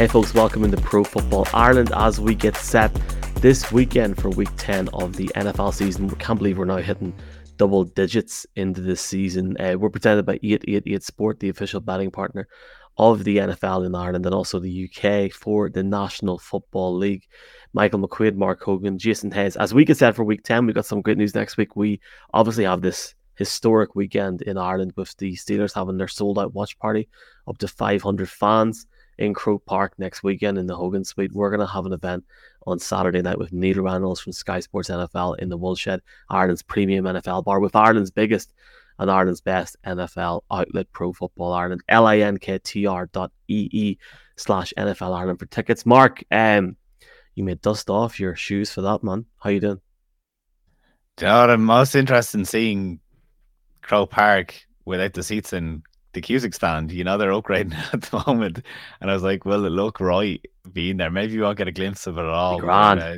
Hey, folks, welcome into Pro Football Ireland as we get set this weekend for week 10 of the NFL season. We can't believe we're now hitting double digits into this season. Uh, we're presented by 888 Sport, the official betting partner of the NFL in Ireland and also the UK for the National Football League. Michael McQuaid, Mark Hogan, Jason Hayes. As we get set for week 10, we've got some great news next week. We obviously have this historic weekend in Ireland with the Steelers having their sold out watch party, up to 500 fans in Croke Park next weekend in the Hogan Suite. We're going to have an event on Saturday night with Neil Reynolds from Sky Sports NFL in the Woolshed, Ireland's premium NFL bar, with Ireland's biggest and Ireland's best NFL outlet, Pro Football Ireland, linktr dot ee slash NFL Ireland for tickets. Mark, um, you may dust off your shoes for that, man. How you doing? Do you know I'm most interested in seeing Croke Park without the seats in the Cusack stand, you know, they're upgrading at the moment. And I was like, well, it look right being there. Maybe you won't get a glimpse of it at all. Grand. uh,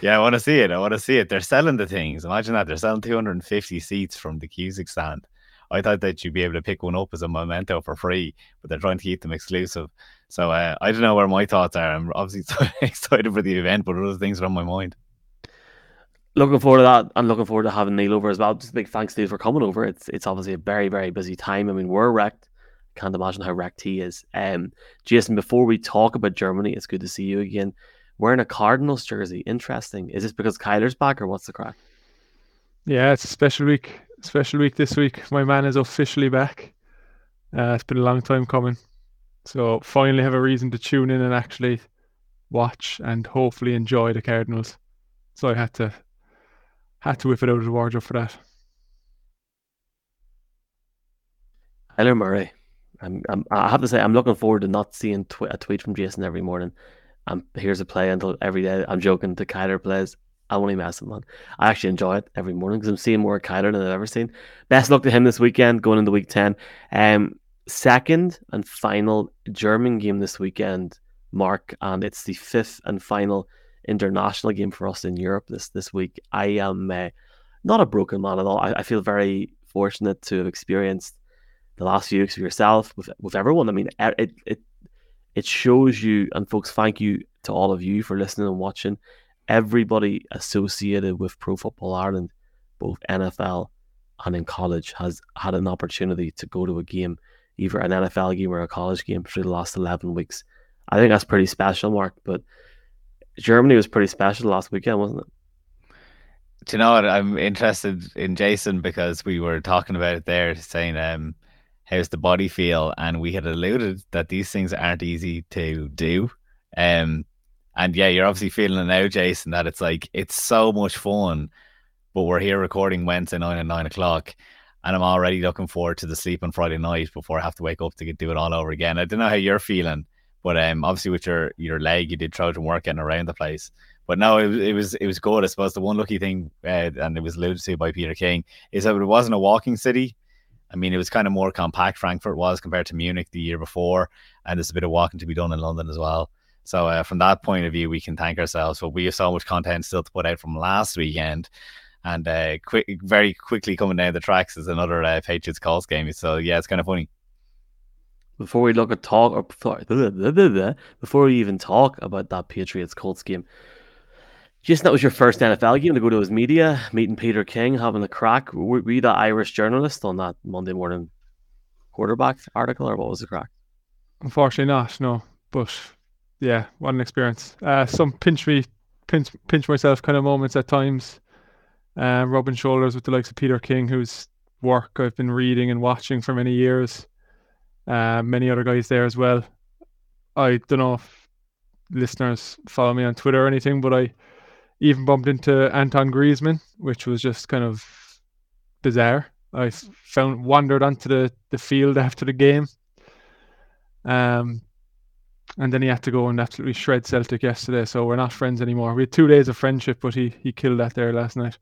yeah, I want to see it. I want to see it. They're selling the things. Imagine that. They're selling 250 seats from the Cusack stand. I thought that you'd be able to pick one up as a memento for free, but they're trying to keep them exclusive. So uh, I don't know where my thoughts are. I'm obviously so excited for the event, but other things are on my mind looking forward to that and looking forward to having Neil over as well. Just a big thanks to you for coming over. It's it's obviously a very, very busy time. I mean, we're wrecked. Can't imagine how wrecked he is. Um, Jason, before we talk about Germany, it's good to see you again. Wearing a Cardinals jersey. Interesting. Is this because Kyler's back or what's the crack? Yeah, it's a special week. Special week this week. My man is officially back. Uh, it's been a long time coming. So finally have a reason to tune in and actually watch and hopefully enjoy the Cardinals. So I had to had to whip it out of the wardrobe for that. Kyler Murray. I'm, I'm, I have to say, I'm looking forward to not seeing tw- a tweet from Jason every morning. And here's a play until every day. I'm joking. The Kyler plays. I won't mess him on. I actually enjoy it every morning because I'm seeing more Kyler than I've ever seen. Best luck to him this weekend, going into week 10. Um, second and final German game this weekend, Mark, and it's the fifth and final international game for us in Europe this this week. I am uh, not a broken man at all. I, I, feel very fortunate to have experienced the last few weeks of yourself with with everyone. I mean, it it it shows you and folks. Thank you to all of you for listening and watching. Everybody associated with Pro Football Ireland, both NFL and in college, has had an opportunity to go to a game, either an NFL game or a college game, through the last eleven weeks. I think that's pretty special, Mark. But Germany was pretty special last weekend, wasn't it? Do you know what? I'm interested in Jason because we were talking about it there, saying, um, how's the body feel? And we had alluded that these things aren't easy to do. Um, and yeah, you're obviously feeling it now, Jason, that it's like, it's so much fun, but we're here recording Wednesday night at nine o'clock. And I'm already looking forward to the sleep on Friday night before I have to wake up to do it all over again. I don't know how you're feeling. But um, obviously with your your leg, you did Trojan work getting around the place. But no, it, it was it was good. I suppose the one lucky thing, uh, and it was alluded to by Peter King, is that it wasn't a walking city. I mean, it was kind of more compact. Frankfurt was compared to Munich the year before, and there's a bit of walking to be done in London as well. So uh, from that point of view, we can thank ourselves. But we have so much content still to put out from last weekend, and uh, quick, very quickly coming down the tracks is another uh, Patriots Colts game. So yeah, it's kind of funny before we look at talk or before, we even talk about that Patriots Colts game, just that was your first NFL game to go to his media, meeting Peter King, having a crack. Were, were you the Irish journalist on that Monday morning quarterback article, or what was the crack? Unfortunately, not. No, but yeah, what an experience. Uh, some pinch me, pinch pinch myself kind of moments at times. Um, rubbing shoulders with the likes of Peter King, whose work I've been reading and watching for many years uh, many other guys there as well. I don't know if listeners follow me on Twitter or anything, but I even bumped into Antoine Griezmann, which was just kind of bizarre. I found wandered onto the, the field after the game. Um, and then he had to go and absolutely shred Celtic yesterday. So we're not friends anymore. We had two days of friendship, but he he killed that there last night.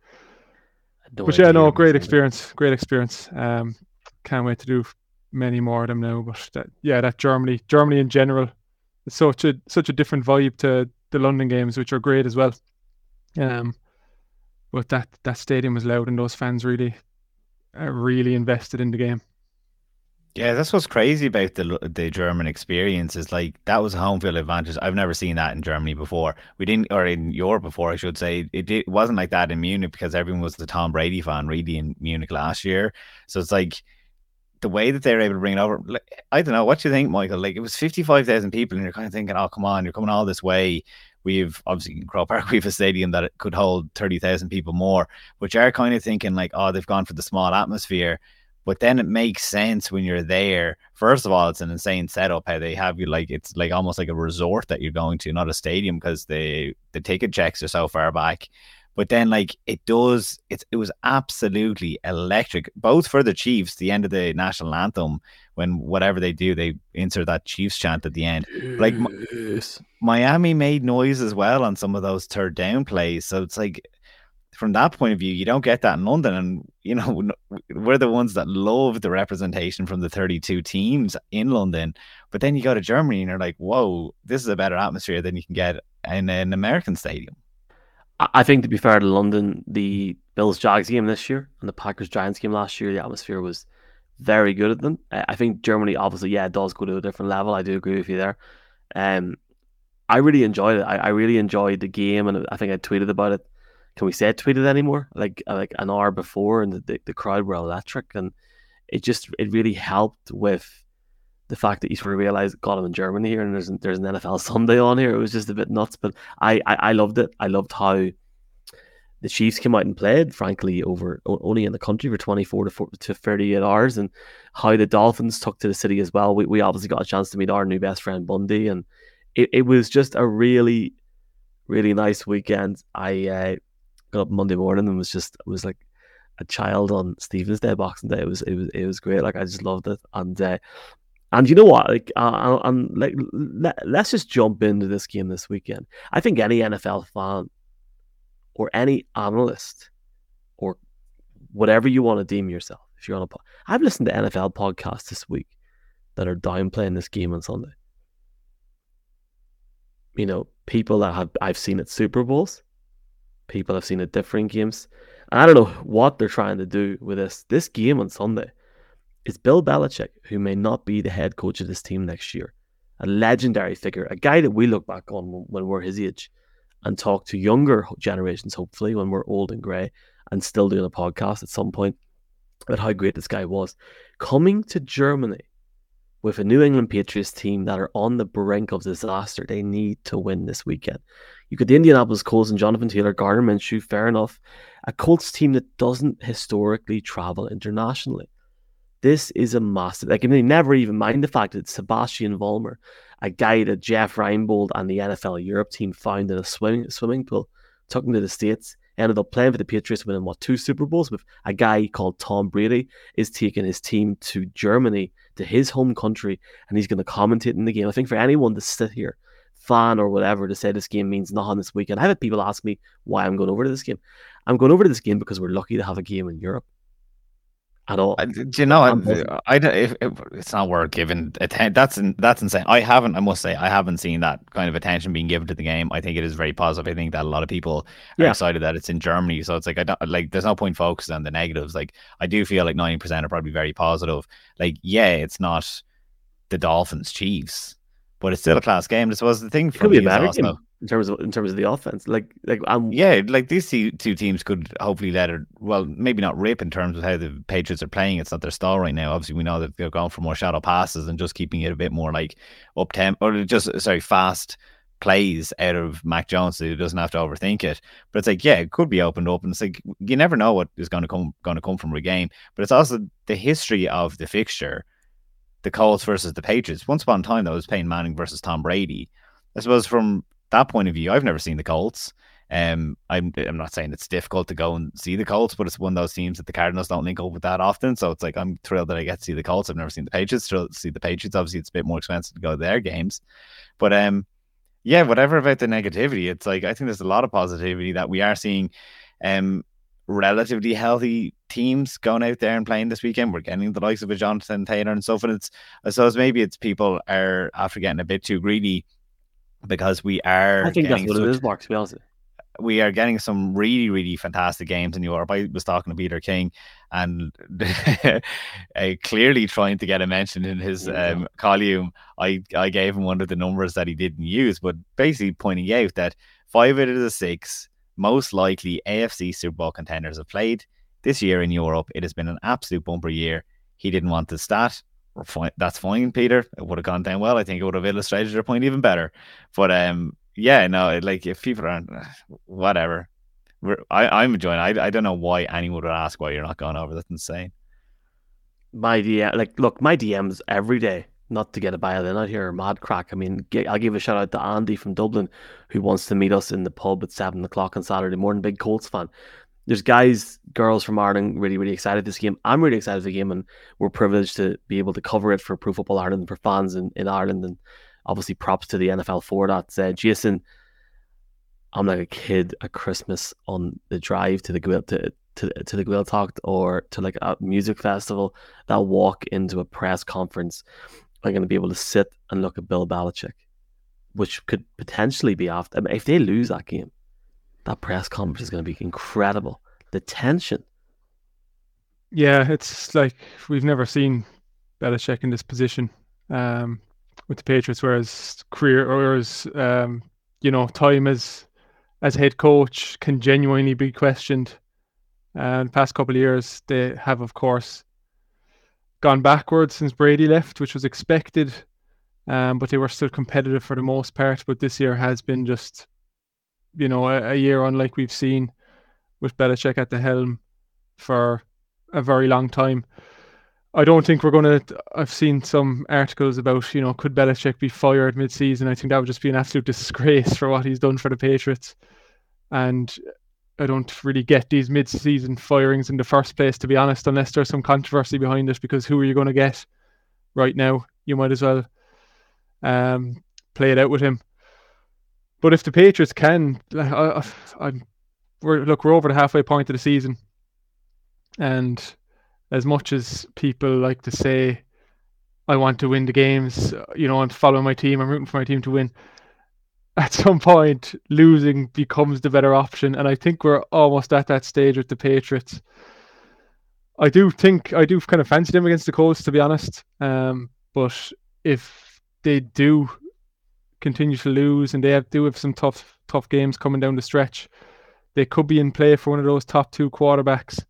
But yeah, no, great experience, great experience. Um, can't wait to do many more of them now. But that, yeah, that Germany, Germany in general, it's such a such a different vibe to the London games, which are great as well. Um, but that that stadium was loud, and those fans really, uh, really invested in the game. Yeah, that's what's crazy about the the German experience is like that was a home field advantage. I've never seen that in Germany before. We didn't, or in Europe before, I should say. It, it wasn't like that in Munich because everyone was the Tom Brady fan, really, in Munich last year. So it's like the way that they're able to bring it over. Like, I don't know. What do you think, Michael? Like it was fifty five thousand people, and you're kind of thinking, oh, come on, you're coming all this way. We've obviously in Croke Park, we have a stadium that could hold thirty thousand people more, which are kind of thinking like, oh, they've gone for the small atmosphere but then it makes sense when you're there. First of all, it's an insane setup how they have you like it's like almost like a resort that you're going to, not a stadium because the the ticket checks are so far back. But then like it does it's it was absolutely electric, both for the Chiefs, the end of the national anthem, when whatever they do, they insert that Chiefs chant at the end. Like yes. Miami made noise as well on some of those third down plays. So it's like from that point of view, you don't get that in London. And, you know, we're the ones that love the representation from the 32 teams in London. But then you go to Germany and you're like, whoa, this is a better atmosphere than you can get in an American stadium. I think, to be fair to London, the Bills Jags game this year and the Packers Giants game last year, the atmosphere was very good at them. I think Germany, obviously, yeah, does go to a different level. I do agree with you there. Um, I really enjoyed it. I, I really enjoyed the game, and I think I tweeted about it can we say I tweeted anymore? Like uh, like an hour before, and the, the, the crowd were electric, and it just it really helped with the fact that you sort of realize got him in Germany here, and there's there's an NFL Sunday on here. It was just a bit nuts, but I I, I loved it. I loved how the Chiefs came out and played, frankly, over only in the country for 24 to, 40, to 38 hours, and how the Dolphins took to the city as well. We, we obviously got a chance to meet our new best friend Bundy, and it, it was just a really, really nice weekend. I uh, got up Monday morning and was just was like a child on Stephen's Day, Boxing Day. It was it was it was great. Like I just loved it, and uh, and you know what? Like uh, and like let, let's just jump into this game this weekend. I think any NFL fan or any analyst or whatever you want to deem yourself, if you're on a, I've listened to NFL podcasts this week that are downplaying this game on Sunday. You know, people that have I've seen at Super Bowls people have seen at different games. I don't know what they're trying to do with this. This game on Sunday is Bill Belichick, who may not be the head coach of this team next year. A legendary figure, a guy that we look back on when we're his age and talk to younger generations, hopefully, when we're old and grey and still doing a podcast at some point about how great this guy was. Coming to Germany with a New England Patriots team that are on the brink of disaster. They need to win this weekend. You got the Indianapolis Colts and Jonathan Taylor, Gardner Minshew, fair enough. A Colts team that doesn't historically travel internationally. This is a massive. Like, I mean, never even mind the fact that Sebastian Vollmer, a guy that Jeff Reinebold and the NFL Europe team found in a swimming swimming pool, took him to the States ended up playing for the Patriots, winning what two Super Bowls with a guy called Tom Brady is taking his team to Germany, to his home country, and he's going to commentate in the game. I think for anyone to sit here, fan or whatever, to say this game means nothing this weekend, I've had people ask me why I'm going over to this game. I'm going over to this game because we're lucky to have a game in Europe at all. do you know? I, I, if, if, it's not worth giving attention. That's that's insane. I haven't. I must say, I haven't seen that kind of attention being given to the game. I think it is very positive. I think that a lot of people are yeah. excited that it's in Germany. So it's like I don't like. There's no point focusing on the negatives. Like I do feel like ninety percent are probably very positive. Like yeah, it's not the Dolphins Chiefs, but it's still a class game. This was the thing. It could be a better game in terms of in terms of the offense. Like like yeah, like these two, two teams could hopefully let it. Well, maybe not rip in terms of how the Patriots are playing. It's not their style right now. Obviously, we know that they're going for more shadow passes and just keeping it a bit more like up tempo or just sorry fast plays out of Mac Jones so he doesn't have to overthink it. But it's like, yeah, it could be opened up, and it's like you never know what is going to come going to come from a game. But it's also the history of the fixture, the Colts versus the Patriots. Once upon a time, that was Peyton Manning versus Tom Brady. I suppose from that point of view, I've never seen the Colts. Um, I'm I'm not saying it's difficult to go and see the Colts, but it's one of those teams that the Cardinals don't link up with that often. So it's like I'm thrilled that I get to see the Colts. I've never seen the Patriots. Thrilled to see the Patriots. Obviously, it's a bit more expensive to go to their games, but um, yeah, whatever about the negativity, it's like I think there's a lot of positivity that we are seeing. Um, relatively healthy teams going out there and playing this weekend. We're getting the likes of a Jonathan Taylor and stuff, and it's I suppose maybe it's people are after getting a bit too greedy because we are. I think that's what such, it is, Mark. To be honest, we are getting some really, really fantastic games in Europe. I was talking to Peter King and uh, clearly trying to get a mention in his um, column. I, I gave him one of the numbers that he didn't use, but basically pointing out that five out of the six most likely AFC Super Bowl contenders have played this year in Europe. It has been an absolute bumper year. He didn't want the stat. That's fine, Peter. It would have gone down well. I think it would have illustrated your point even better. But um, yeah, no, like if people aren't, whatever. We're, I, I'm enjoying. I, I don't know why anyone would ask why you're not going over. That's insane. My DM, like, look, my DMs every day. Not to get a they're not here mad crack. I mean, I'll give a shout out to Andy from Dublin, who wants to meet us in the pub at seven o'clock on Saturday morning. Big Colts fan. There's guys, girls from Ireland really, really excited this game. I'm really excited for the game, and we're privileged to be able to cover it for Pro Football Ireland for fans in, in Ireland and obviously props to the NFL for that. Uh, Jason, I'm like a kid at Christmas on the drive to the grill to to, to the Gaeltacht or to like a music festival. That walk into a press conference, I'm going to be able to sit and look at Bill Belichick, which could potentially be after. I mean, if they lose that game, that press conference is going to be incredible. The tension. Yeah, it's like we've never seen Belichick in this position. Um, with the Patriots, whereas career, whereas um, you know, time as as head coach can genuinely be questioned. And the past couple of years, they have, of course, gone backwards since Brady left, which was expected. Um, but they were still competitive for the most part. But this year has been just, you know, a, a year unlike we've seen with Belichick at the helm for a very long time. I don't think we're going to. I've seen some articles about, you know, could Belichick be fired mid-season? I think that would just be an absolute disgrace for what he's done for the Patriots. And I don't really get these mid-season firings in the first place, to be honest, unless there's some controversy behind it. Because who are you going to get right now? You might as well um, play it out with him. But if the Patriots can, I, I, we're look, we're over the halfway point of the season, and as much as people like to say, I want to win the games, you know, I'm following my team, I'm rooting for my team to win. At some point, losing becomes the better option. And I think we're almost at that stage with the Patriots. I do think, I do kind of fancy them against the Colts, to be honest. Um, but if they do continue to lose and they have, do have some tough, tough games coming down the stretch, they could be in play for one of those top two quarterbacks.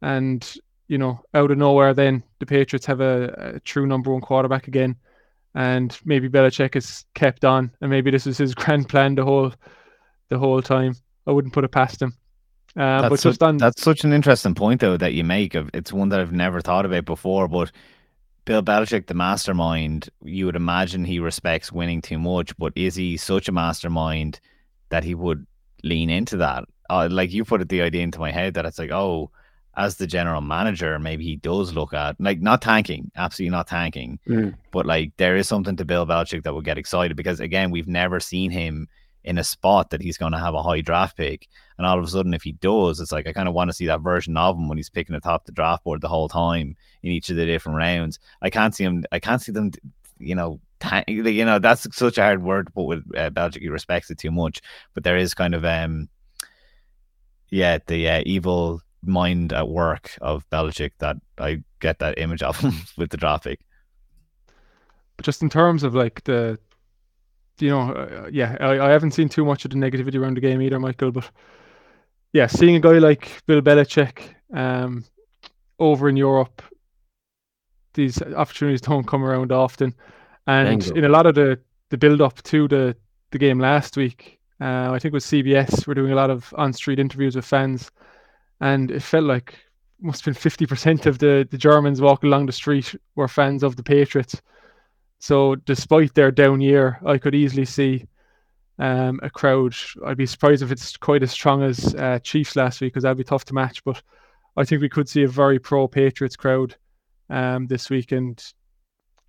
And you know, out of nowhere, then the Patriots have a, a true number one quarterback again, and maybe Belichick is kept on, and maybe this is his grand plan the whole the whole time. I wouldn't put it past him. Uh, that's, such, on... that's such an interesting point, though, that you make. It's one that I've never thought about before. But Bill Belichick, the mastermind, you would imagine he respects winning too much. But is he such a mastermind that he would lean into that? Uh, like you put it, the idea into my head that it's like, oh, as the general manager, maybe he does look at like not tanking, absolutely not tanking, mm. but like there is something to Bill Belichick that will get excited because again, we've never seen him in a spot that he's going to have a high draft pick, and all of a sudden, if he does, it's like I kind of want to see that version of him when he's picking atop the draft board the whole time in each of the different rounds. I can't see him. I can't see them. You know, you know that's such a hard word, but with uh, Belichick, he respects it too much. But there is kind of um, yeah, the uh, evil mind at work of Belichick that I get that image of him with the traffic. But just in terms of like the, you know, uh, yeah, I, I haven't seen too much of the negativity around the game either, Michael. But yeah, seeing a guy like Bill Belichick um, over in Europe, these opportunities don't come around often. And in a lot of the, the build up to the, the game last week, uh, I think with CBS, we're doing a lot of on street interviews with fans and it felt like must have been fifty percent of the the Germans walking along the street were fans of the Patriots. So despite their down year, I could easily see um, a crowd. I'd be surprised if it's quite as strong as uh, Chiefs last week because that'd be tough to match. But I think we could see a very pro Patriots crowd um, this week. And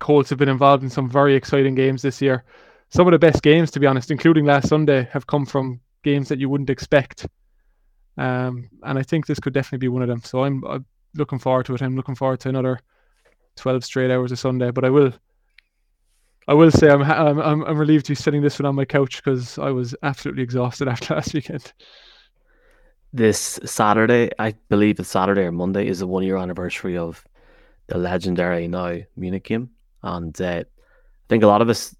Colts have been involved in some very exciting games this year. Some of the best games, to be honest, including last Sunday, have come from games that you wouldn't expect. Um, and I think this could definitely be one of them. So I'm, I'm looking forward to it. I'm looking forward to another 12 straight hours of Sunday. But I will I will say I'm I'm I'm relieved to be sitting this one on my couch because I was absolutely exhausted after last weekend. This Saturday, I believe it's Saturday or Monday, is the one year anniversary of the legendary now Munich game, and uh, I think a lot of us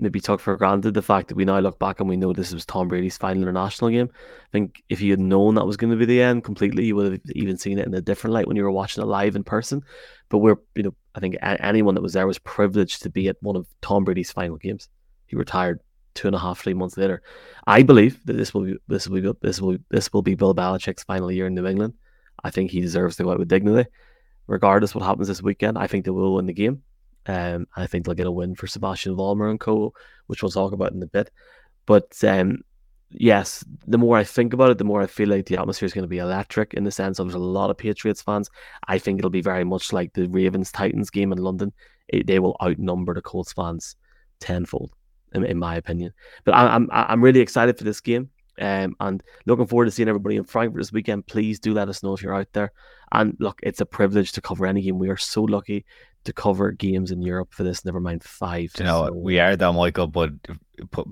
maybe took for granted the fact that we now look back and we know this was Tom Brady's final international game. I think if you had known that was going to be the end completely, you would have even seen it in a different light when you were watching it live in person. But we're, you know, I think anyone that was there was privileged to be at one of Tom Brady's final games. He retired two and a half, three months later. I believe that this will be this will be this will this will be Bill Belichick's final year in New England. I think he deserves to go out with dignity, regardless what happens this weekend. I think they will win the game. Um, I think they'll get a win for Sebastian Vollmer and co, which we'll talk about in a bit. But um, yes, the more I think about it, the more I feel like the atmosphere is going to be electric in the sense of there's a lot of Patriots fans. I think it'll be very much like the Ravens Titans game in London. It, they will outnumber the Colts fans tenfold, in, in my opinion. But I, I'm I'm really excited for this game. Um, and looking forward to seeing everybody in Frankfurt this weekend. Please do let us know if you're out there. And look, it's a privilege to cover any game. We are so lucky to cover games in Europe for this. Never mind five. You know, so, we are though, Michael. But put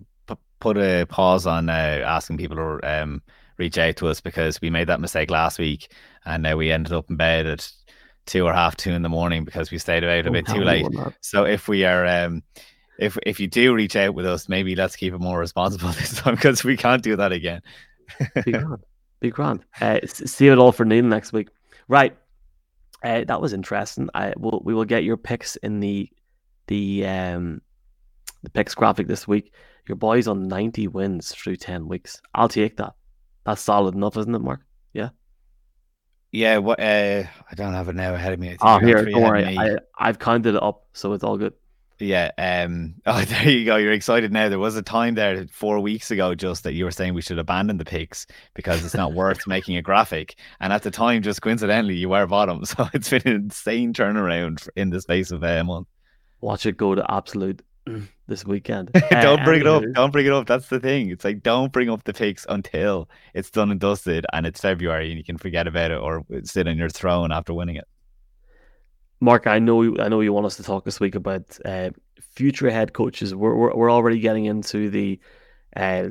put a pause on uh, asking people to um, reach out to us because we made that mistake last week, and uh, we ended up in bed at two or half two in the morning because we stayed out a oh, bit too late. So if we are um, if if you do reach out with us, maybe let's keep it more responsible this time because we can't do that again. Be grand. Be grand. Uh, see it all for Neil next week. Right. Uh, that was interesting. I will we will get your picks in the the um the picks graphic this week. Your boy's on ninety wins through ten weeks. I'll take that. That's solid enough, isn't it, Mark? Yeah. Yeah. What? Uh, I don't have it now ahead of me. Oh, here, don't worry. I, I've counted it up, so it's all good. Yeah. Um. Oh, there you go. You're excited now. There was a time there four weeks ago, just that you were saying we should abandon the picks because it's not worth making a graphic. And at the time, just coincidentally, you were bottom. So it's been an insane turnaround in the space of a month. Watch it go to absolute this weekend. don't bring it up. Don't bring it up. That's the thing. It's like don't bring up the picks until it's done and dusted and it's February and you can forget about it or sit on your throne after winning it. Mark, I know I know you want us to talk this week about uh, future head coaches. We're, we're we're already getting into the uh,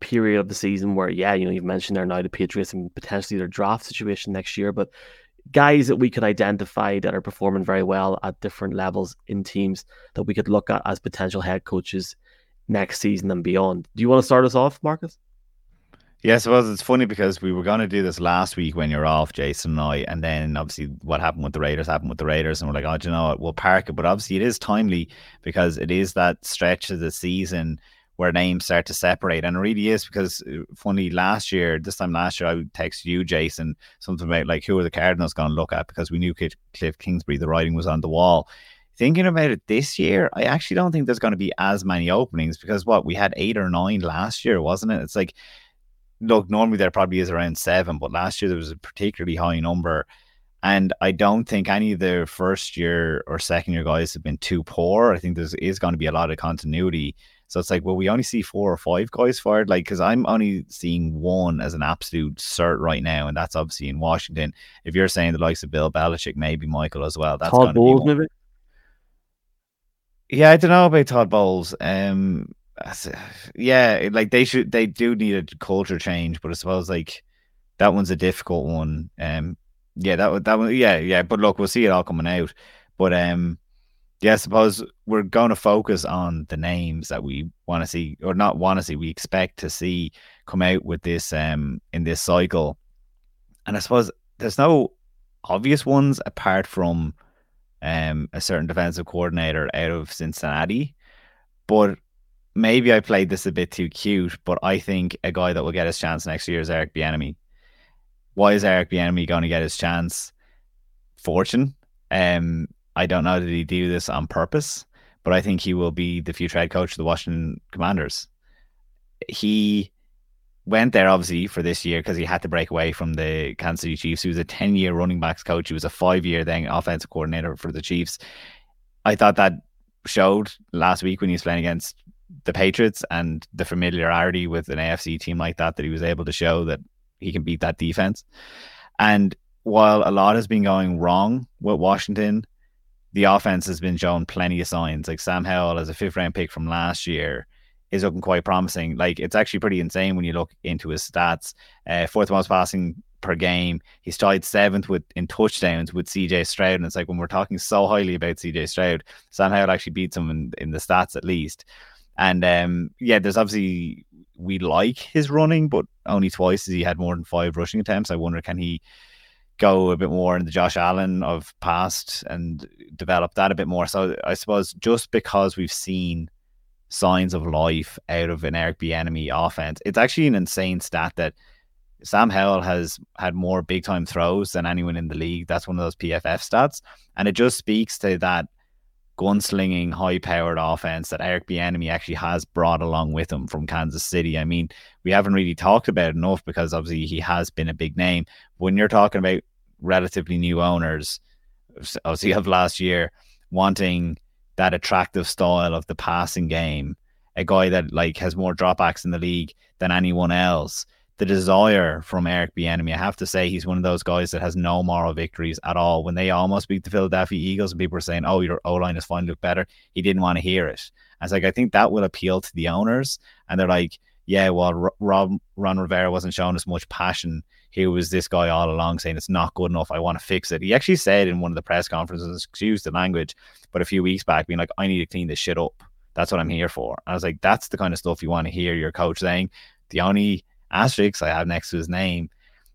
period of the season where, yeah, you know, you've mentioned there now the Patriots and potentially their draft situation next year, but guys that we could identify that are performing very well at different levels in teams that we could look at as potential head coaches next season and beyond. Do you want to start us off, Marcus? Yeah, I suppose it's funny because we were going to do this last week when you're off, Jason and I, and then obviously what happened with the Raiders happened with the Raiders, and we're like, oh, you know what, we'll park it. But obviously, it is timely because it is that stretch of the season where names start to separate, and it really is because, uh, funny, last year, this time last year, I would text you, Jason, something about like who are the Cardinals going to look at because we knew Cliff Kingsbury, the writing was on the wall thinking about it this year, I actually don't think there's going to be as many openings because what we had eight or nine last year, wasn't it? It's like look, normally there probably is around seven, but last year there was a particularly high number. And I don't think any of the first year or second year guys have been too poor. I think there is going to be a lot of continuity. So it's like, well, we only see four or five guys fired, like, because I'm only seeing one as an absolute cert right now, and that's obviously in Washington. If you're saying the likes of Bill Belichick, maybe Michael as well, that's Todd Bowles, maybe. Yeah, I don't know about Todd Bowles. Um, yeah, like they should, they do need a culture change, but I suppose like that one's a difficult one. Um, yeah, that that one, yeah, yeah. But look, we'll see it all coming out. But um, yeah, I suppose we're going to focus on the names that we want to see, or not want to see, we expect to see come out with this um in this cycle. And I suppose there's no obvious ones apart from um a certain defensive coordinator out of Cincinnati, but maybe I played this a bit too cute, but I think a guy that will get his chance next year is Eric Bieniemy. Why is Eric Bieniemy going to get his chance? Fortune. Um, I don't know that he do this on purpose, but I think he will be the future head coach of the Washington Commanders. He went there obviously for this year because he had to break away from the Kansas City Chiefs. He was a 10 year running backs coach. He was a five year then offensive coordinator for the Chiefs. I thought that showed last week when he was playing against the Patriots and the familiarity with an AFC team like that that he was able to show that he can beat that defense. And while a lot has been going wrong with Washington, the offense has been shown plenty of signs. Like Sam Howell as a fifth round pick from last year is looking quite promising. Like it's actually pretty insane when you look into his stats. Uh, fourth most passing per game. He's tied seventh with in touchdowns with CJ Stroud. And it's like when we're talking so highly about CJ Stroud, Sam Howell actually beats him in, in the stats at least. And um, yeah, there's obviously we like his running, but only twice has he had more than five rushing attempts. I wonder can he go a bit more in the Josh Allen of past and develop that a bit more. So I suppose just because we've seen signs of life out of an Eric Bieniemy offense, it's actually an insane stat that Sam Howell has had more big time throws than anyone in the league. That's one of those PFF stats, and it just speaks to that gunslinging, high powered offense that Eric Bieniemy actually has brought along with him from Kansas City. I mean, we haven't really talked about enough because obviously he has been a big name. When you're talking about relatively new owners, obviously of last year, wanting that attractive style of the passing game, a guy that like has more dropbacks in the league than anyone else the desire from Eric Bieniemy. I have to say he's one of those guys that has no moral victories at all. When they almost beat the Philadelphia Eagles and people were saying, "Oh, your O line is finally look better," he didn't want to hear it. I was like, I think that will appeal to the owners, and they're like, "Yeah, well, Rob Ron Rivera wasn't showing as much passion. He was this guy all along saying it's not good enough. I want to fix it." He actually said in one of the press conferences, excuse the language, but a few weeks back, being like, "I need to clean this shit up." That's what I'm here for. I was like, that's the kind of stuff you want to hear your coach saying. The only asterisk I have next to his name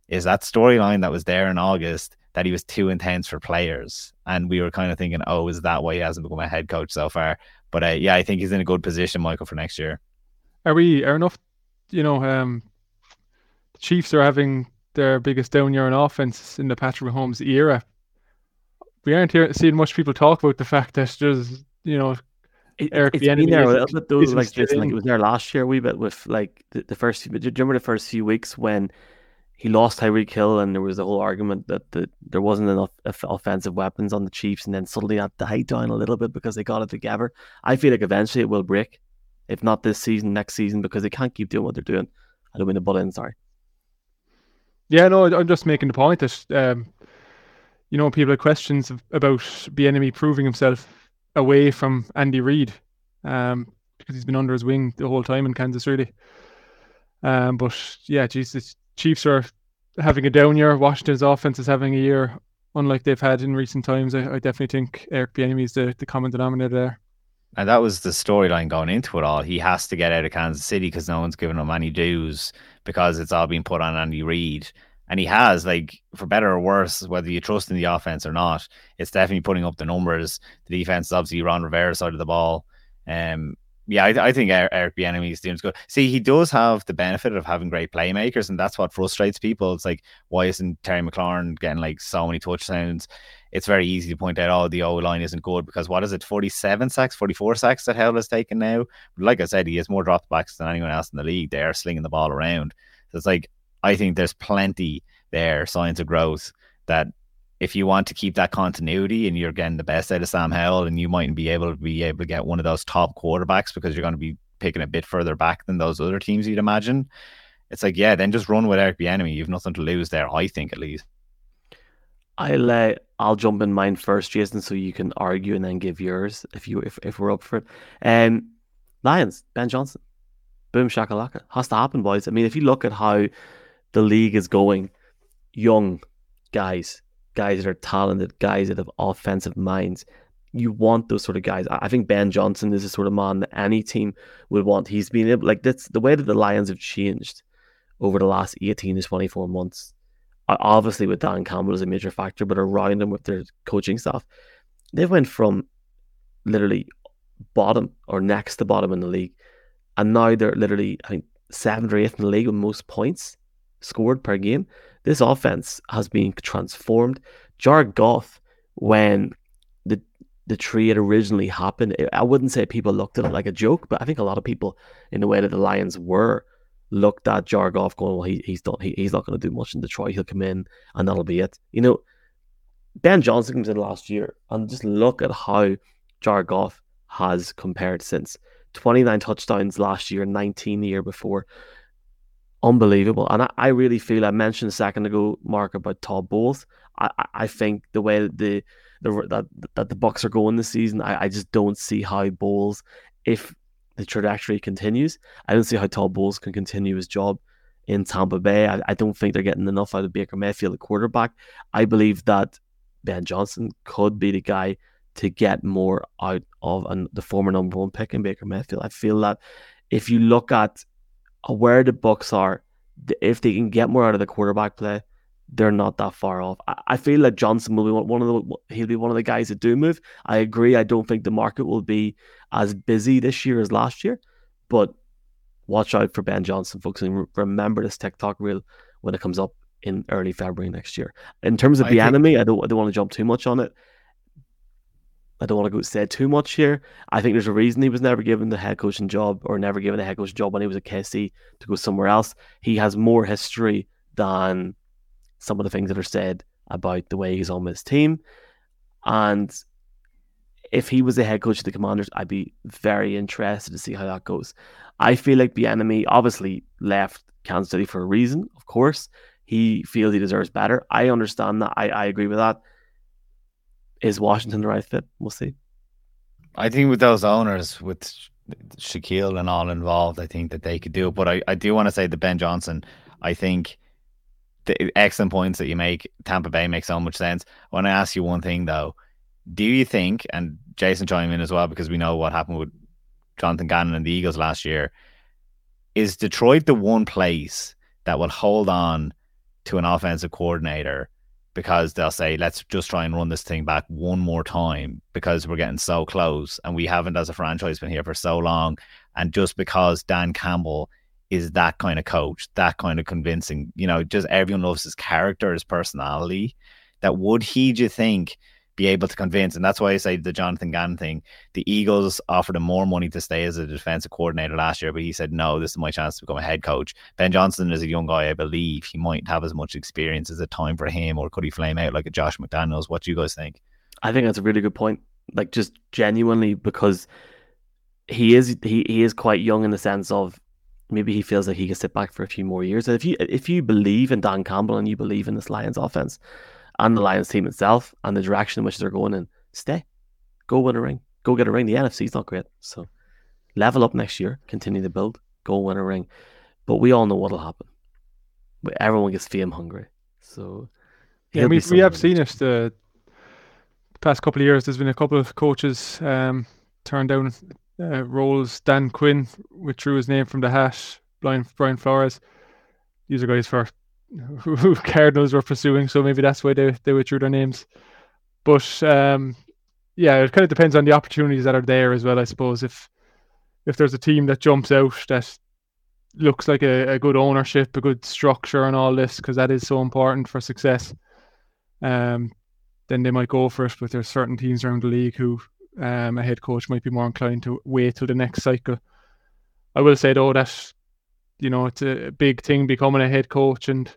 is that storyline that was there in August that he was too intense for players. And we were kind of thinking, oh, is that why he hasn't become a head coach so far? But uh, yeah, I think he's in a good position, Michael, for next year. Are we, are enough, you know, um, the Chiefs are having their biggest down year in offense in the Patrick Mahomes era. We aren't here seeing much people talk about the fact that there's, you know, it, Eric it's been there a little like Jason, like it was there last year We bit with like the, the first few, do you remember the first few weeks when he lost Tyreek Hill and there was a whole argument that the, there wasn't enough offensive weapons on the Chiefs and then suddenly that died down a little bit because they got it together. I feel like eventually it will break, if not this season, next season, because they can't keep doing what they're doing. I don't mean to butt in, sorry. Yeah, no, I'm just making the point that um, you know people have questions about Bieniemy proving himself away from Andy Reid um, because he's been under his wing the whole time in Kansas, really. Um, but yeah, Jesus, Chiefs are having a down year. Washington's offense is having a year unlike they've had in recent times. I, I definitely think Eric Bieniemy is the, the common denominator there. And that was the storyline going into it all. He has to get out of Kansas City because no one's giving him any dues because it's all being put on Andy Reid and he has like for better or worse, whether you trust in the offense or not, it's definitely putting up the numbers. The defense is obviously Ron Rivera's side of the ball. Um, yeah, I, I think Eric Bieniemy is doing good. See, he does have the benefit of having great playmakers, and that's what frustrates people. It's like, why isn't Terry McLaurin getting like so many touchdowns? It's very easy to point out, oh, the O line isn't good because what is it, 47 sacks, 44 sacks that Howell has taken now? Like I said, he has more dropbacks than anyone else in the league. They are slinging the ball around. So it's like, I think there's plenty there, signs of growth that if you want to keep that continuity and you're getting the best out of Sam Howell and you mightn't be able to be able to get one of those top quarterbacks because you're going to be picking a bit further back than those other teams you'd imagine. It's like, yeah, then just run with Eric Bieniemy. You've nothing to lose there, I think at least. I'll uh, I'll jump in mine first, Jason, so you can argue and then give yours if you if, if we're up for it. Um, Lions, Ben Johnson, boom shakalaka, has to happen, boys. I mean, if you look at how the league is going, young guys, guys that are talented, guys that have offensive minds. You want those sort of guys. I think Ben Johnson is the sort of man that any team would want. He's been able, like that's the way that the Lions have changed over the last 18 to 24 months. Obviously, with Dan Campbell as a major factor, but around them with their coaching staff, they went from literally bottom or next to bottom in the league, and now they're literally I think seventh or eighth in the league with most points scored per game. This offense has been transformed. Jared Goff, when the the trade originally happened, I wouldn't say people looked at it like a joke, but I think a lot of people, in the way that the Lions were, looked at Jared Goff going, well, he, he's done, he, he's not going to do much in Detroit. He'll come in and that'll be it. You know, Ben Johnson comes in last year and just look at how Jared Goff has compared since 29 touchdowns last year, 19 the year before unbelievable. And I, I really feel I mentioned a second ago, Mark, about Todd Bowles. I, I think the way the the, that that the Bucs are going this season. I, I just don't see how Bowles, if the trajectory continues, I don't see how Todd Bowles can continue his job in Tampa Bay. I, I don't think they're getting enough out of Baker Mayfield, the quarterback. I believe that Ben Johnson could be the guy to get more out of an, the former number one pick in Baker Mayfield. I feel that if you look at where the Bucs are, if they can get more out of the quarterback play, they're not that far off. I, I feel like Johnson will be one of the he'll be one of the guys that do move. I agree. I don't think the market will be as busy this year as last year, but watch out for Ben Johnson, folks, and remember this TikTok reel when it comes up in early February next year. In terms of I Bieniemy, think... I don't I don't want to jump too much on it. I don't want to go say too much here. I think there's a reason he was never given the head coaching job or never given a head coaching job when he was at KC to go somewhere else. He has more history than some of the things that are said about the way he's on his team. And if he was the head coach of the Commanders, I'd be very interested to see how that goes. I feel like Bieniemy obviously left Kansas City for a reason, of course. He feels he deserves better. I understand that. I, I agree with that. Is Washington the right fit? We'll see. I think with those owners, with Shaquille and all involved, I think that they could do it. But I, I do want to say that Ben Johnson, I think the excellent points that you make, Tampa Bay makes so much sense. I want to ask you one thing though. Do you think, and Jason chime in as well, because we know what happened with Jonathan Gannon and the Eagles last year, is Detroit the one place that will hold on to an offensive coordinator because they'll say, let's just try and run this thing back one more time because we're getting so close and we haven't, as a franchise, been here for so long. And just because Dan Campbell is that kind of coach, that kind of convincing, you know, just everyone loves his character, his personality, that would he, do you think, be able to convince. And that's why I say the Jonathan Gannon thing. The Eagles offered him more money to stay as a defensive coordinator last year, but he said, no, this is my chance to become a head coach. Ben Johnson is a young guy, I believe. He might have as much experience. as it time for him, or could he flame out like a Josh McDaniels? What do you guys think? I think that's a really good point. Like, just genuinely, because he is he, he is quite young in the sense of maybe he feels like he can sit back for a few more years. And if you if you believe in Dan Campbell and you believe in this Lions offense, and the Lions team itself and the direction in which they're going in. Stay. Go win a ring. Go get a ring. The NFC's not great. So level up next year, continue to build, go win a ring. But we all know what'll happen. Everyone gets fame hungry. So yeah, we, we have seen it the past couple of years. There's been a couple of coaches um, turned down uh, roles. Dan Quinn withdrew his name from the hat. Brian, Brian Flores. These are guys for who Cardinals were pursuing, so maybe that's why they, they withdrew their names. But um, yeah, it kind of depends on the opportunities that are there as well, I suppose. If if there's a team that jumps out that looks like a, a good ownership, a good structure, and all this, because that is so important for success, um, then they might go for it. But there's certain teams around the league who um, a head coach might be more inclined to wait till the next cycle. I will say though that you know, it's a big thing becoming a head coach and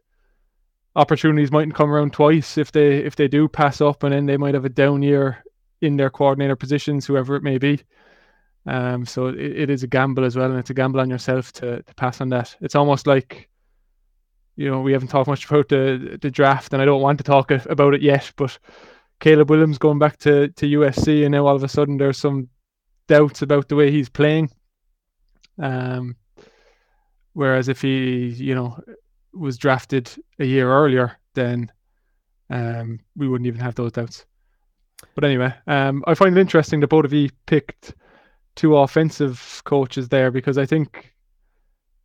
opportunities mightn't come around twice if they if they do pass up and then they might have a down year in their coordinator positions, whoever it may be. Um, so it, it is a gamble as well, and it's a gamble on yourself to, to pass on that. It's almost like, you know, we haven't talked much about the the draft, and I don't want to talk about it yet. But Caleb Williams going back to to USC, and now all of a sudden there's some doubts about the way he's playing. Um, Whereas if he, you know, was drafted a year earlier, then um, we wouldn't even have those doubts. But anyway, um, I find it interesting that both of you picked two offensive coaches there because I think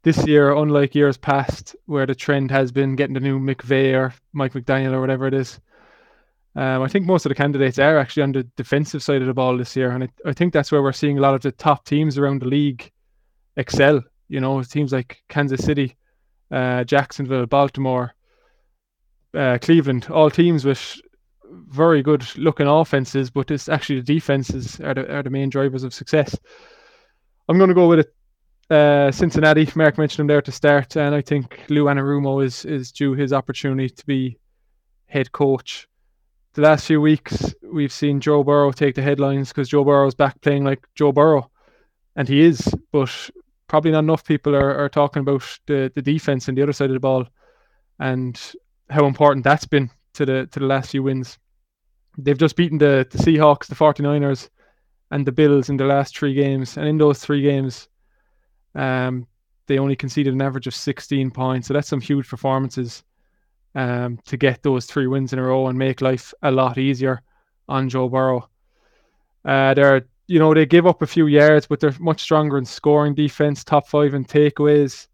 this year, unlike years past, where the trend has been getting the new McVay or Mike McDaniel or whatever it is, um, I think most of the candidates are actually on the defensive side of the ball this year, and I, I think that's where we're seeing a lot of the top teams around the league excel you know, teams like Kansas City, uh, Jacksonville, Baltimore, uh, Cleveland, all teams with very good looking offenses, but it's actually the defenses are the, are the main drivers of success. I'm going to go with it. Uh, Cincinnati, Mark mentioned him there to start, and I think Lou Anarumo is is due his opportunity to be head coach. The last few weeks, we've seen Joe Burrow take the headlines because Joe Burrow's back playing like Joe Burrow, and he is. But probably not enough people are, are talking about the, the defense and the other side of the ball and how important that's been to the to the last few wins. they've just beaten the, the Seahawks, the 49ers, and the Bills in the last three games. And in those three games, um, they only conceded an average of 16 points. So that's some huge performances um, to get those three wins in a row and make life a lot easier on Joe Burrow. Uh, they're, you know, they give up a few yards, but they're much stronger in scoring defense, top five in takeaways.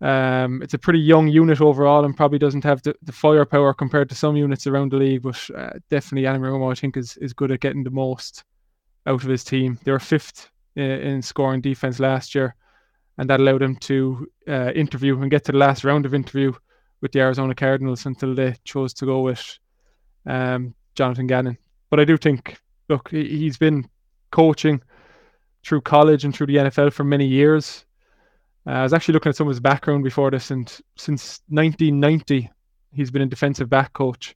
Um, it's a pretty young unit overall and probably doesn't have the, the firepower compared to some units around the league, but uh, definitely Anarumo, I think, is, is good at getting the most out of his team. They were fifth in, in scoring defense last year, and that allowed him to uh, interview and get to the last round of interview with the Arizona Cardinals until they chose to go with um, Jonathan Gannon. But I do think, look, he's been coaching through college and through the NFL for many years. Uh, I was actually looking at some of his background before this, and since 1990, he's been a defensive back coach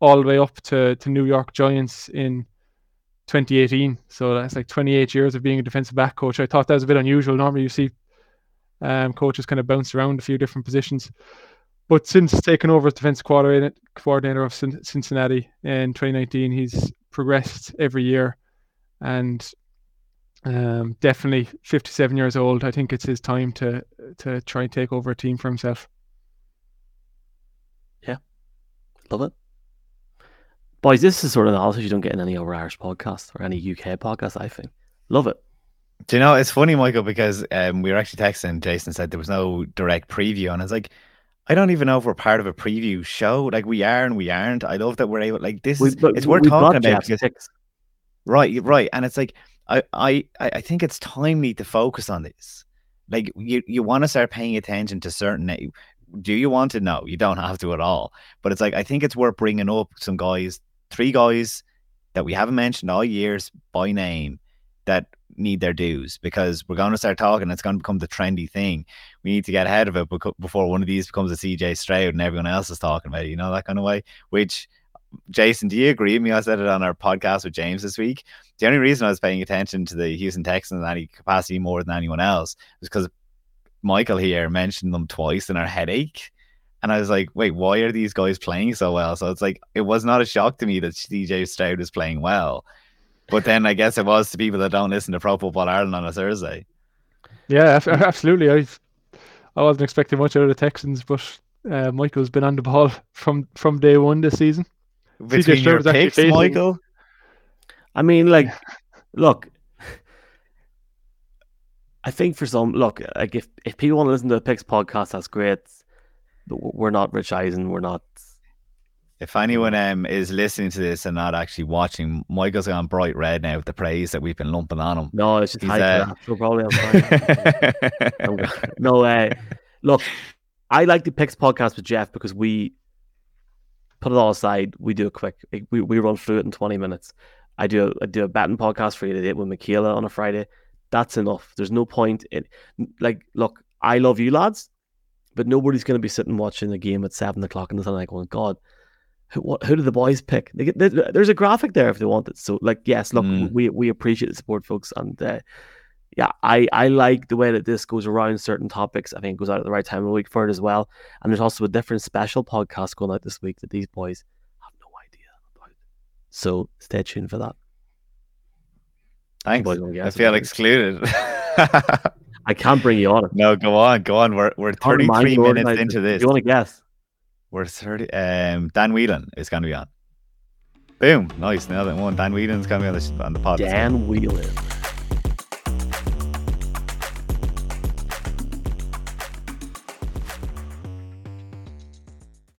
all the way up to, to New York Giants in 2018. So that's like 28 years of being a defensive back coach. I thought that was a bit unusual. Normally, you see um, coaches kind of bounce around a few different positions. But since taking over as defensive coordinator, coordinator of Cincinnati in 2019, he's progressed every year and um, definitely 57 years old. I think it's his time to to try and take over a team for himself. Yeah, love it. Boys, this is sort of analysis you don't get in any other Irish podcast or any UK podcast. I think, love it. Do you know it's funny, Michael, because um, we were actually texting. Jason said there was no direct preview, and I was like, I don't even know if we're part of a preview show. Like we are and we aren't. I love that we're able. Like this, we, is, it's worth talking about because, right, right, and it's like I, I, I think it's timely to focus on this. Like you, you want to start paying attention to certain. Do you want to? know? you don't have to at all. But it's like I think it's worth bringing up some guys, three guys that we haven't mentioned all years by name that need their dues because we're going to start talking. It's going to become the trendy thing. We need to get ahead of it before one of these becomes a CJ Stroud and everyone else is talking about it. You know that kind of way. Which Jason, do you agree with me? I said it on our podcast with James this week. The only reason I was paying attention to the Houston Texans in any capacity more than anyone else was because Michael here mentioned them twice in our headache. And I was like, wait, why are these guys playing so well? So it's like, it was not a shock to me that CJ Stroud is playing well. But then I guess it was to people that don't listen to Pro Football Ireland on a Thursday. Yeah, absolutely. I I wasn't expecting much out of the Texans, but uh, Michael's been on the ball from from day one this season. Between your picks, Michael. I mean, like, look, I think for some, look, like if, if people want to listen to the Picks podcast, that's great. But we're not Rich Eisen. We're not. If anyone um, is listening to this and not actually watching, Michael's gone bright red now with the praise that we've been lumping on him. No, it's just He's, uh... so probably I'm fine. no, uh, look, I like the Picks podcast with Jeff because we put it all aside. We do it quick. We, we run through it in 20 minutes. I do a, I do a batting podcast for you today with Michaela on a Friday. That's enough. There's no point in like look, I love you lads, but nobody's gonna be sitting watching the game at seven o'clock in the night going, God, who, what, who did the boys pick? They get, there's a graphic there if they want it. So like, yes, look, mm. we we appreciate the support, folks, and uh, yeah, I I like the way that this goes around certain topics. I think it goes out at the right time of the week for it as well. And there's also a different special podcast going out this week that these boys have no idea about. so stay tuned for that. Thanks. I feel excluded. I can't bring you on. No, go on, go on. We're we're 33 minutes into this. You want to guess? We're 30. Um, Dan Whelan is going to be on. Boom. Nice. Now that one. Dan Whelan's going to be on the, on the pod. Dan Whelan.